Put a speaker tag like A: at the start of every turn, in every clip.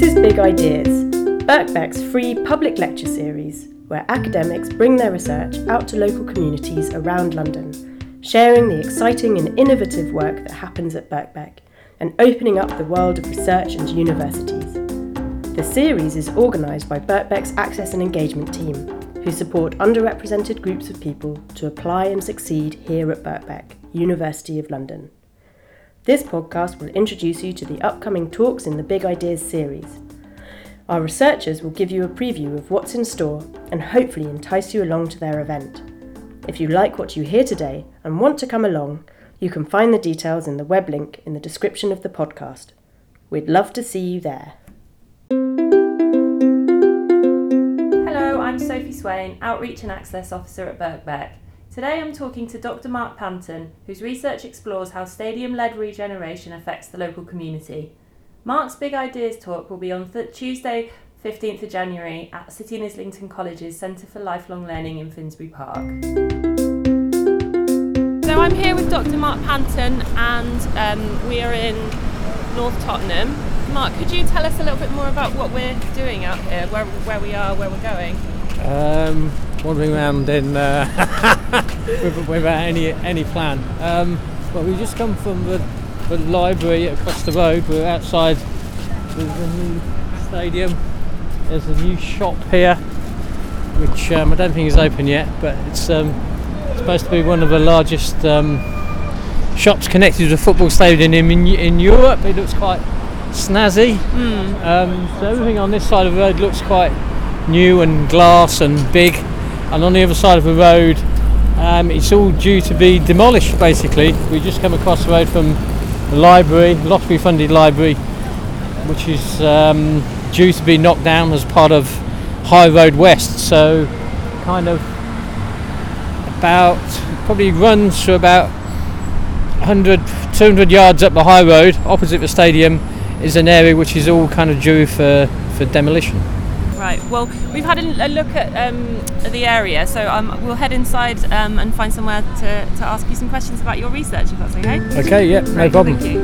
A: This is Big Ideas, Birkbeck's free public lecture series where academics bring their research out to local communities around London, sharing the exciting and innovative work that happens at Birkbeck and opening up the world of research and universities. The series is organised by Birkbeck's Access and Engagement team, who support underrepresented groups of people to apply and succeed here at Birkbeck, University of London. This podcast will introduce you to the upcoming talks in the Big Ideas series. Our researchers will give you a preview of what's in store and hopefully entice you along to their event. If you like what you hear today and want to come along, you can find the details in the web link in the description of the podcast. We'd love to see you there.
B: Hello, I'm Sophie Swain, Outreach and Access Officer at Birkbeck. Today I'm talking to Dr. Mark Panton, whose research explores how stadium led regeneration affects the local community. Mark's Big Ideas talk will be on th- Tuesday, 15th of January at City and Islington College's Centre for Lifelong Learning in Finsbury Park. So I'm here with Dr. Mark Panton and um, we are in North Tottenham. Mark, could you tell us a little bit more about what we're doing out here, where, where we are, where we're going?
C: Um, wandering around in uh, with- without any any plan. Um, well, we just come from the, the library across the road. We're outside the, the new stadium. There's a new shop here, which um, I don't think is open yet, but it's um, supposed to be one of the largest um, shops connected to a football stadium in, in, in Europe. It looks quite snazzy. Um, so everything on this side of the road looks quite new and glass and big, and on the other side of the road, um, it's all due to be demolished. Basically, we just come across the road from the library, lottery-funded library, which is um, due to be knocked down as part of High Road West. So, kind of about probably runs to about 100, 200 yards up the high road, opposite the stadium, is an area which is all kind of due for, for demolition.
B: Right. Well, we've had a, a look at um, the area, so um, we'll head inside um, and find somewhere to, to ask you some questions about your research, if that's okay.
C: Okay, yeah, no
B: Great,
C: problem.
B: Thank you.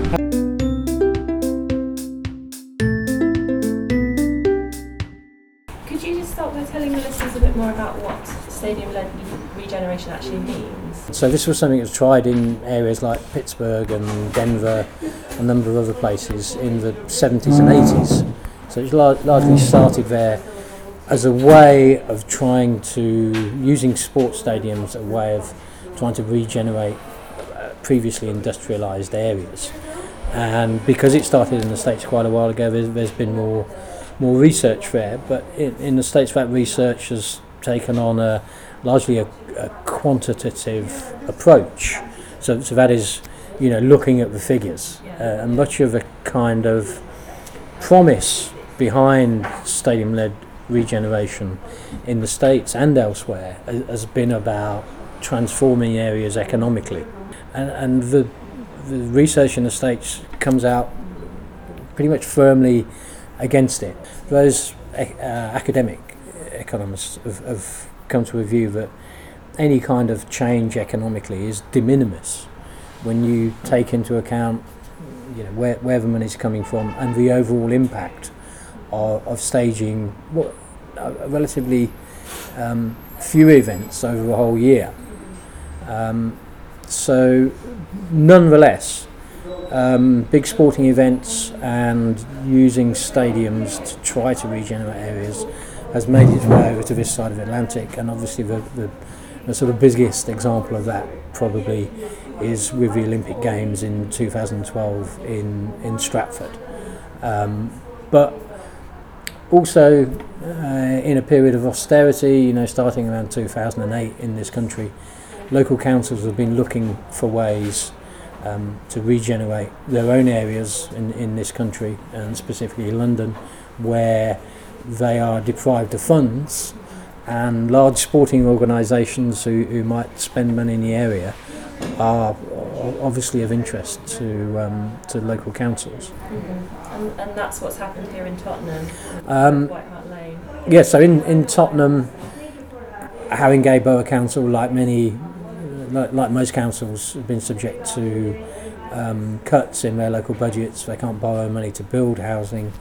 B: Could you just start by telling the listeners a bit more about what stadium-led regeneration actually means?
C: So this was something that was tried in areas like Pittsburgh and Denver, a number of other places in the 70s and 80s. So it's lar- largely started there as a way of trying to using sports stadiums as a way of trying to regenerate uh, previously industrialised areas. And because it started in the States quite a while ago, there's, there's been more more research there. But in, in the States, that research has taken on a largely a, a quantitative approach. So, so that is, you know, looking at the figures. Uh, and much of a kind of promise behind stadium-led regeneration in the States and elsewhere has been about transforming areas economically. And, and the, the research in the States comes out pretty much firmly against it. Those uh, academic economists have, have come to a view that any kind of change economically is de minimis when you take into account you know where, where the is coming from and the overall impact of, of staging what a relatively um, few events over the whole year. Um, so, nonetheless, um, big sporting events and using stadiums to try to regenerate areas has made its way over to this side of the Atlantic, and obviously the, the, the sort of biggest example of that probably is with the Olympic Games in 2012 in in Stratford. Um, but also uh, in a period of austerity, you know, starting around 2008 in this country, local councils have been looking for ways um, to regenerate their own areas in, in this country, and specifically London, where they are deprived of funds, and large sporting organisations who, who might spend money in the area are obviously of interest to um, to local councils.
B: And, and that's what's happened here in Tottenham,
C: Um,
B: White Hart Lane.
C: Yeah, so in, in Tottenham, Haringey Borough Council, like many, like, like most councils, have been subject to um, cuts in their local budgets. They can't borrow money to build housing.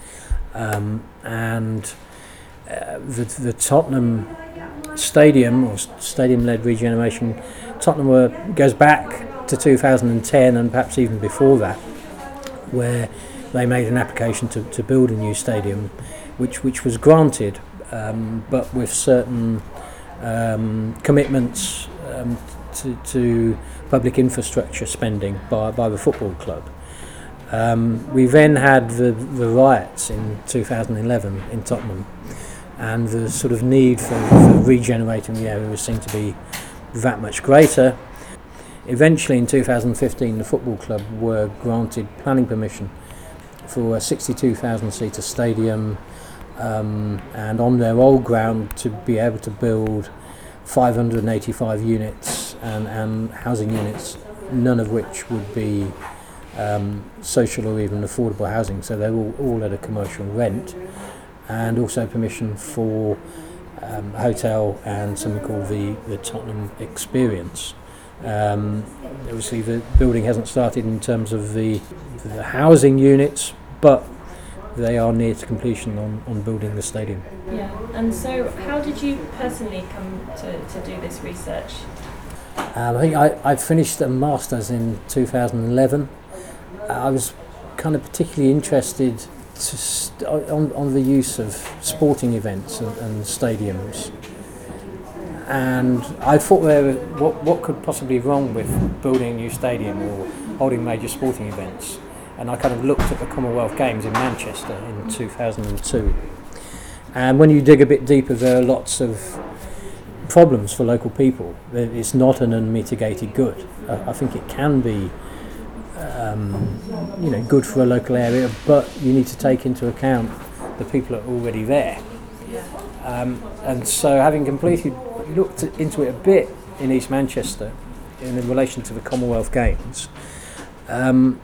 C: Um, and uh, the, the Tottenham Stadium or stadium-led regeneration, Tottenham were, goes back to 2010 and perhaps even before that, where they made an application to, to build a new stadium, which which was granted, um, but with certain um, commitments um, to, to public infrastructure spending by, by the football club. Um, we then had the, the riots in 2011 in Tottenham, and the sort of need for, for regenerating the area was seen to be that much greater. Eventually, in 2015, the football club were granted planning permission for a 62,000 seater stadium um, and on their old ground to be able to build 585 units and, and housing units, none of which would be um, social or even affordable housing, so they're all, all at a commercial rent, and also permission for um, hotel and something called the, the Tottenham Experience. Um, obviously, the building hasn't started in terms of the, the housing units, but they are near to completion on, on building the stadium.
B: Yeah, and so how did you personally come to, to do this research?
C: Um, I think I, I finished a master's in 2011. I was kind of particularly interested to st- on, on the use of sporting events and, and stadiums. And I thought there were, what, what could possibly be wrong with building a new stadium or holding major sporting events. And I kind of looked at the Commonwealth Games in Manchester in 2002. And when you dig a bit deeper, there are lots of problems for local people. It's not an unmitigated good. I, think it can be um, you know, good for a local area, but you need to take into account the people that are already there. Um, and so, having completely looked into it a bit in East Manchester in relation to the Commonwealth Games, um,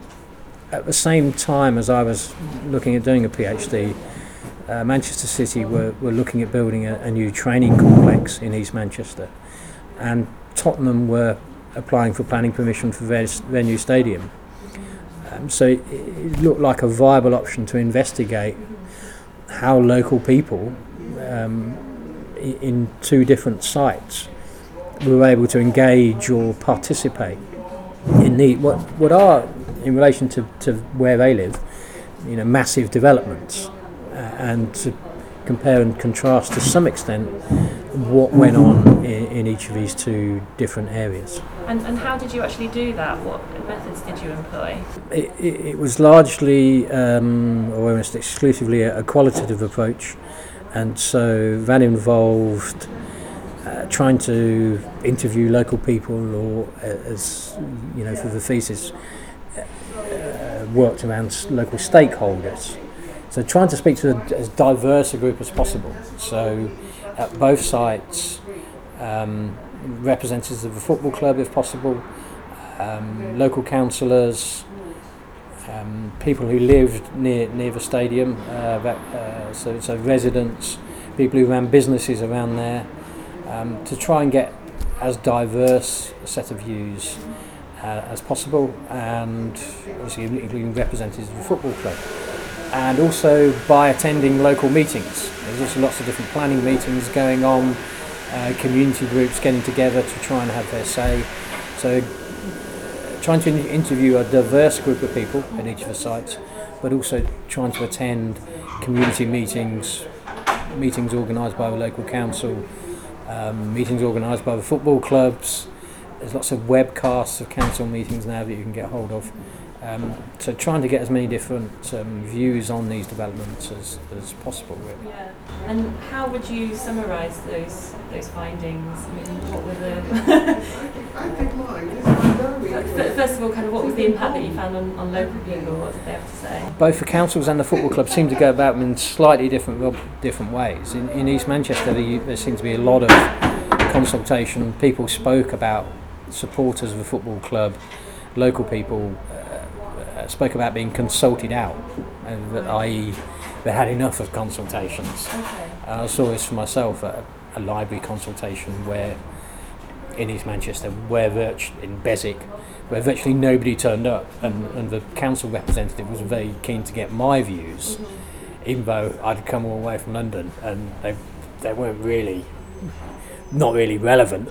C: at the same time as I was looking at doing a PhD, uh, Manchester City were, were looking at building a, a new training complex in East Manchester, and Tottenham were applying for planning permission for their, their new stadium. Um, so it, it looked like a viable option to investigate how local people um, in two different sites we were able to engage or participate in the what what are in relation to, to where they live, you know, massive developments, uh, and to compare and contrast to some extent what went on in, in each of these two different areas.
B: And, and how did you actually do that? What methods did you employ?
C: It, it, it was largely, um, or almost exclusively, a, a qualitative approach, and so that involved uh, trying to interview local people, or uh, as you know, for the thesis, uh, worked around local stakeholders. So trying to speak to as diverse a group as possible. So at both sites, um, representatives of the football club, if possible, um, local councillors, um, people who lived near near the stadium, uh, that, uh, so so residents, people who ran businesses around there, um, to try and get as diverse a set of views uh, as possible, and obviously including representatives of the football club and also by attending local meetings. There's also lots of different planning meetings going on, uh, community groups getting together to try and have their say. So, trying to interview a diverse group of people at each of the sites, but also trying to attend community meetings, meetings organised by the local council, um, meetings organised by the football clubs. There's lots of webcasts of council meetings now that you can get hold of. Um, so trying to get as many different um, views on these developments as, as possible, really.
B: Yeah. And how would you summarise those those findings? I mean, what were the first of all, kind of what was the impact that you found on, on local people? What did they have to say?
C: Both the councils and the football club seem to go about them in slightly different different ways. In, in East Manchester, there, there seemed to be a lot of consultation. People spoke about supporters of the football club, local people uh, spoke about being consulted out, uh, i.e., they had enough of consultations.
B: Okay.
C: Uh, I saw this for myself at a, a library consultation where in East Manchester, where virtu- in Beswick, where virtually nobody turned up, and, and the council representative was very keen to get my views even though I'd come all the way from London and they they weren't really not really relevant.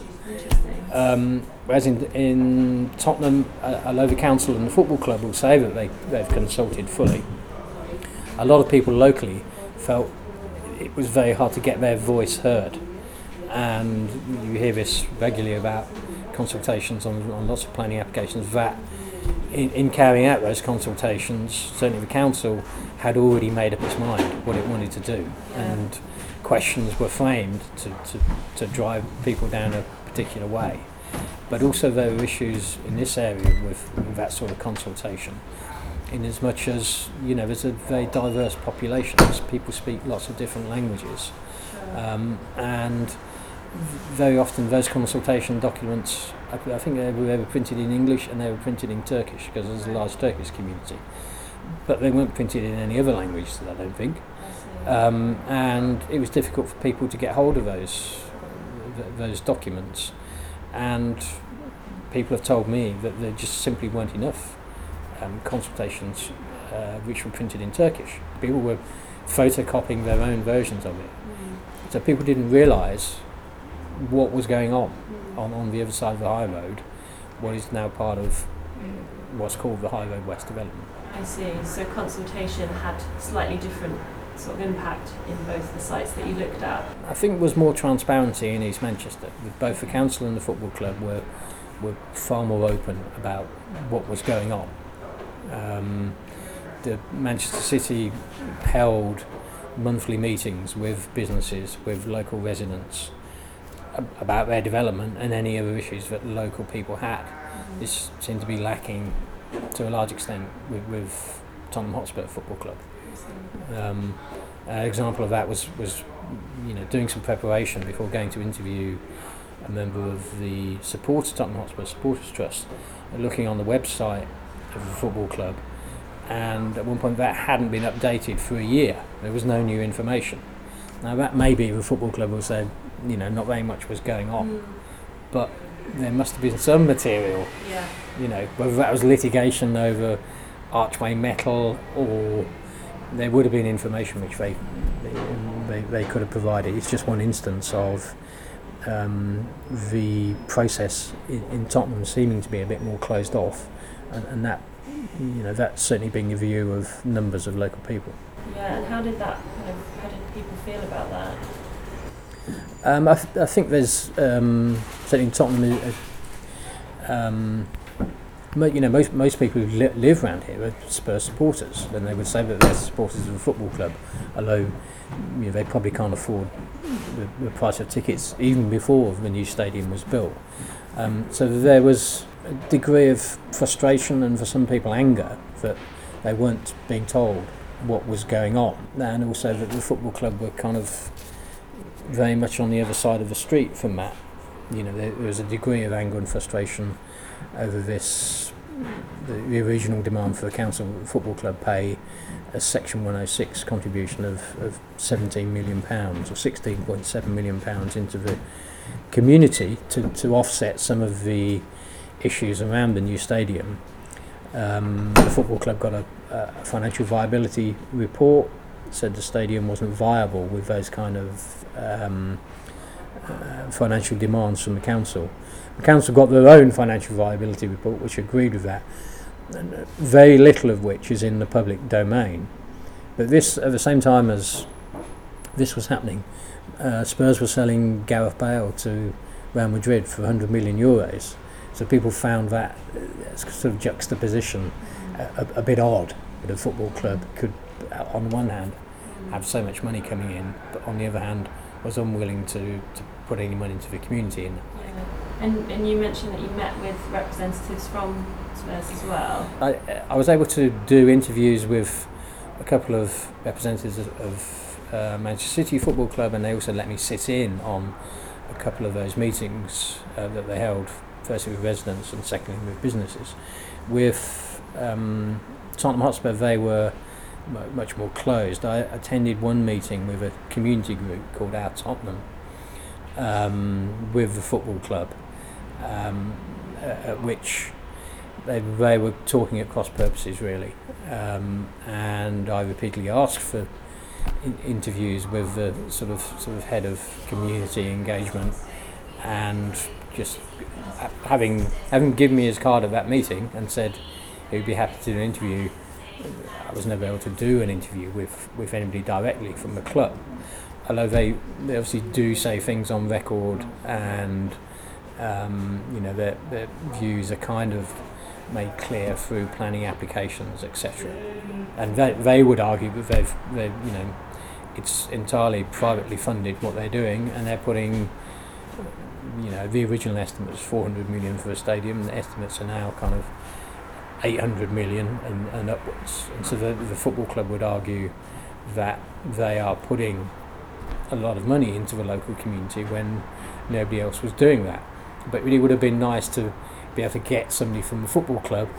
C: Um, whereas in, in Tottenham, uh, although the council and the football club will say that they, they've consulted fully, a lot of people locally felt it was very hard to get their voice heard. And you hear this regularly about consultations on, on lots of planning applications that in, in carrying out those consultations, certainly the council had already made up its mind what it wanted to do. And questions were framed to, to, to drive people down a particular way. But also there were issues in this area with, with that sort of consultation in as much as you know there's a very diverse population people speak lots of different languages um, and very often those consultation documents I, I think they were, they were printed in English and they were printed in Turkish because there's a large Turkish community but they weren't printed in any other language I don't think um, and it was difficult for people to get hold of those th- those documents and people have told me that there just simply weren't enough um, consultations uh, which were printed in Turkish. People were photocopying their own versions of it. Mm. So people didn't realise what was going on, on on the other side of the high road, what is now part of what's called the High Road West development.
B: I see. So consultation had slightly different sort of impact in both the sites that you looked at?
C: I think there was more transparency in East Manchester. Both the council and the football club were were far more open about what was going on. Um, the Manchester City held monthly meetings with businesses, with local residents about their development and any other issues that local people had. Mm-hmm. This seemed to be lacking to a large extent with, with Tottenham Hotspur Football Club. Um, an example of that was, was you know doing some preparation before going to interview a member of the supporters Tottenham Hotspur Supporters Trust, looking on the website of the football club, and at one point that hadn't been updated for a year. There was no new information. Now that maybe the football club will say, you know, not very much was going on, mm. but there must have been some material.
B: Yeah.
C: You know, whether that was litigation over archway metal or there would have been information which they they, they could have provided. It's just one instance of um, the process in, in Tottenham seeming to be a bit more closed off and, and that you know that's certainly being the view of numbers of local people.
B: Yeah, and how did that kind of how did people feel about that?
C: Um, I, th- I think there's um, certainly in Tottenham. Uh, um, you know, most most people who li- live around here are Spurs supporters, and they would say that they're supporters of a football club, although you know, they probably can't afford the, the price of tickets even before the new stadium was built. Um, so there was a degree of frustration and for some people anger that they weren't being told what was going on, and also that the football club were kind of very much on the other side of the street from Matt. You know, there, there was a degree of anger and frustration over this. The, the original demand for the council football club pay a Section 106 contribution of, of 17 million pounds or 16.7 million pounds into the community to, to offset some of the issues around the new stadium. Um, the football club got a, a financial viability report, said the stadium wasn't viable with those kind of um, uh, financial demands from the council. The council got their own financial viability report, which agreed with that, and uh, very little of which is in the public domain. But this, at the same time as this was happening, uh, Spurs were selling Gareth Bale to Real Madrid for 100 million euros. So people found that uh, sort of juxtaposition a, a, a bit odd that a football club could, uh, on one hand, have so much money coming in, but on the other hand, was unwilling to, to put any money into the community in
B: Yeah. And, and you mentioned that you met with representatives from Spurs as well.
C: I, I was able to do interviews with a couple of representatives of, of uh, Manchester City Football Club, and they also let me sit in on a couple of those meetings uh, that they held firstly with residents and secondly with businesses. With um, Tottenham Hotspur, they were much more closed. I attended one meeting with a community group called Our Tottenham um, with the football club, um, at which they, they were talking at cross purposes really. Um, and I repeatedly asked for in- interviews with the sort of sort of head of community engagement, and just having having given me his card at that meeting and said he'd be happy to do an interview. I was never able to do an interview with, with anybody directly from the club, although they, they obviously do say things on record and um, you know their, their views are kind of made clear through planning applications, etc. And they, they would argue that they've, they you know, it's entirely privately funded what they're doing, and they're putting, you know, the original estimate was 400 million for a stadium, and the estimates are now kind of 800 million and, and upwards. And so the, the football club would argue that they are putting a lot of money into the local community when nobody else was doing that. But it would have been nice to be able to get somebody from the football club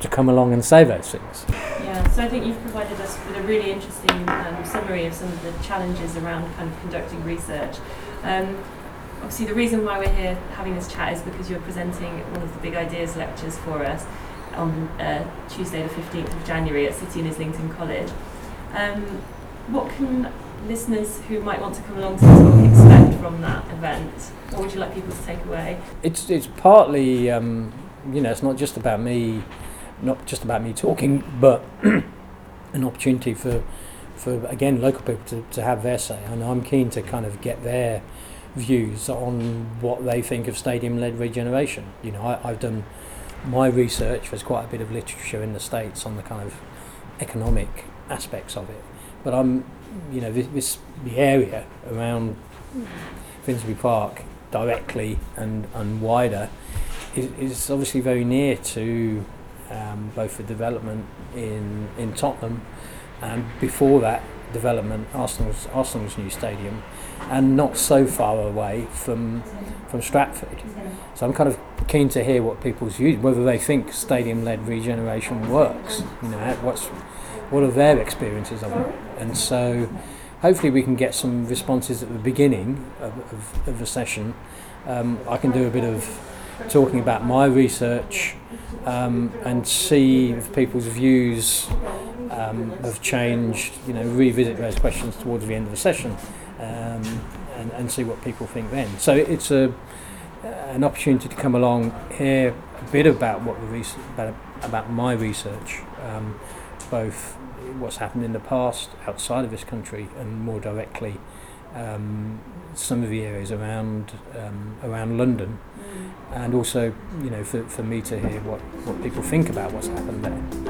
C: to come along and say those things.
B: Yeah, so I think you've provided us with a really interesting um, summary of some of the challenges around kind of conducting research. Um, obviously, the reason why we're here having this chat is because you're presenting one of the big ideas lectures for us on uh, Tuesday, the 15th of January at City and Islington College. Um, what can listeners who might want to come along to the talk expect from that event? What would you like people to take away?
C: It's it's partly um, you know it's not just about me, not just about me talking, but an opportunity for for again local people to, to have their say. And I'm keen to kind of get their views on what they think of stadium-led regeneration. You know, I, I've done my research. There's quite a bit of literature in the states on the kind of economic aspects of it, but I'm you know this, this the area around Finsbury Park directly and, and wider is, is obviously very near to um, both the development in in Tottenham and before that development Arsenal's Arsenal's new stadium and not so far away from from Stratford. So I'm kind of keen to hear what people's views whether they think stadium led regeneration works. You know, what's what are their experiences of it? And so hopefully we can get some responses at the beginning of, of, of the session. Um, I can do a bit of talking about my research um, and see if people's views um, have changed, you know, revisit those questions towards the end of the session um, and, and see what people think then. So it's a, an opportunity to come along, hear a bit about what the res- about, about my research, um, both what's happened in the past outside of this country and more directly um, some of the areas around um, around London, and also you know for, for me to hear what, what people think about what's happened there.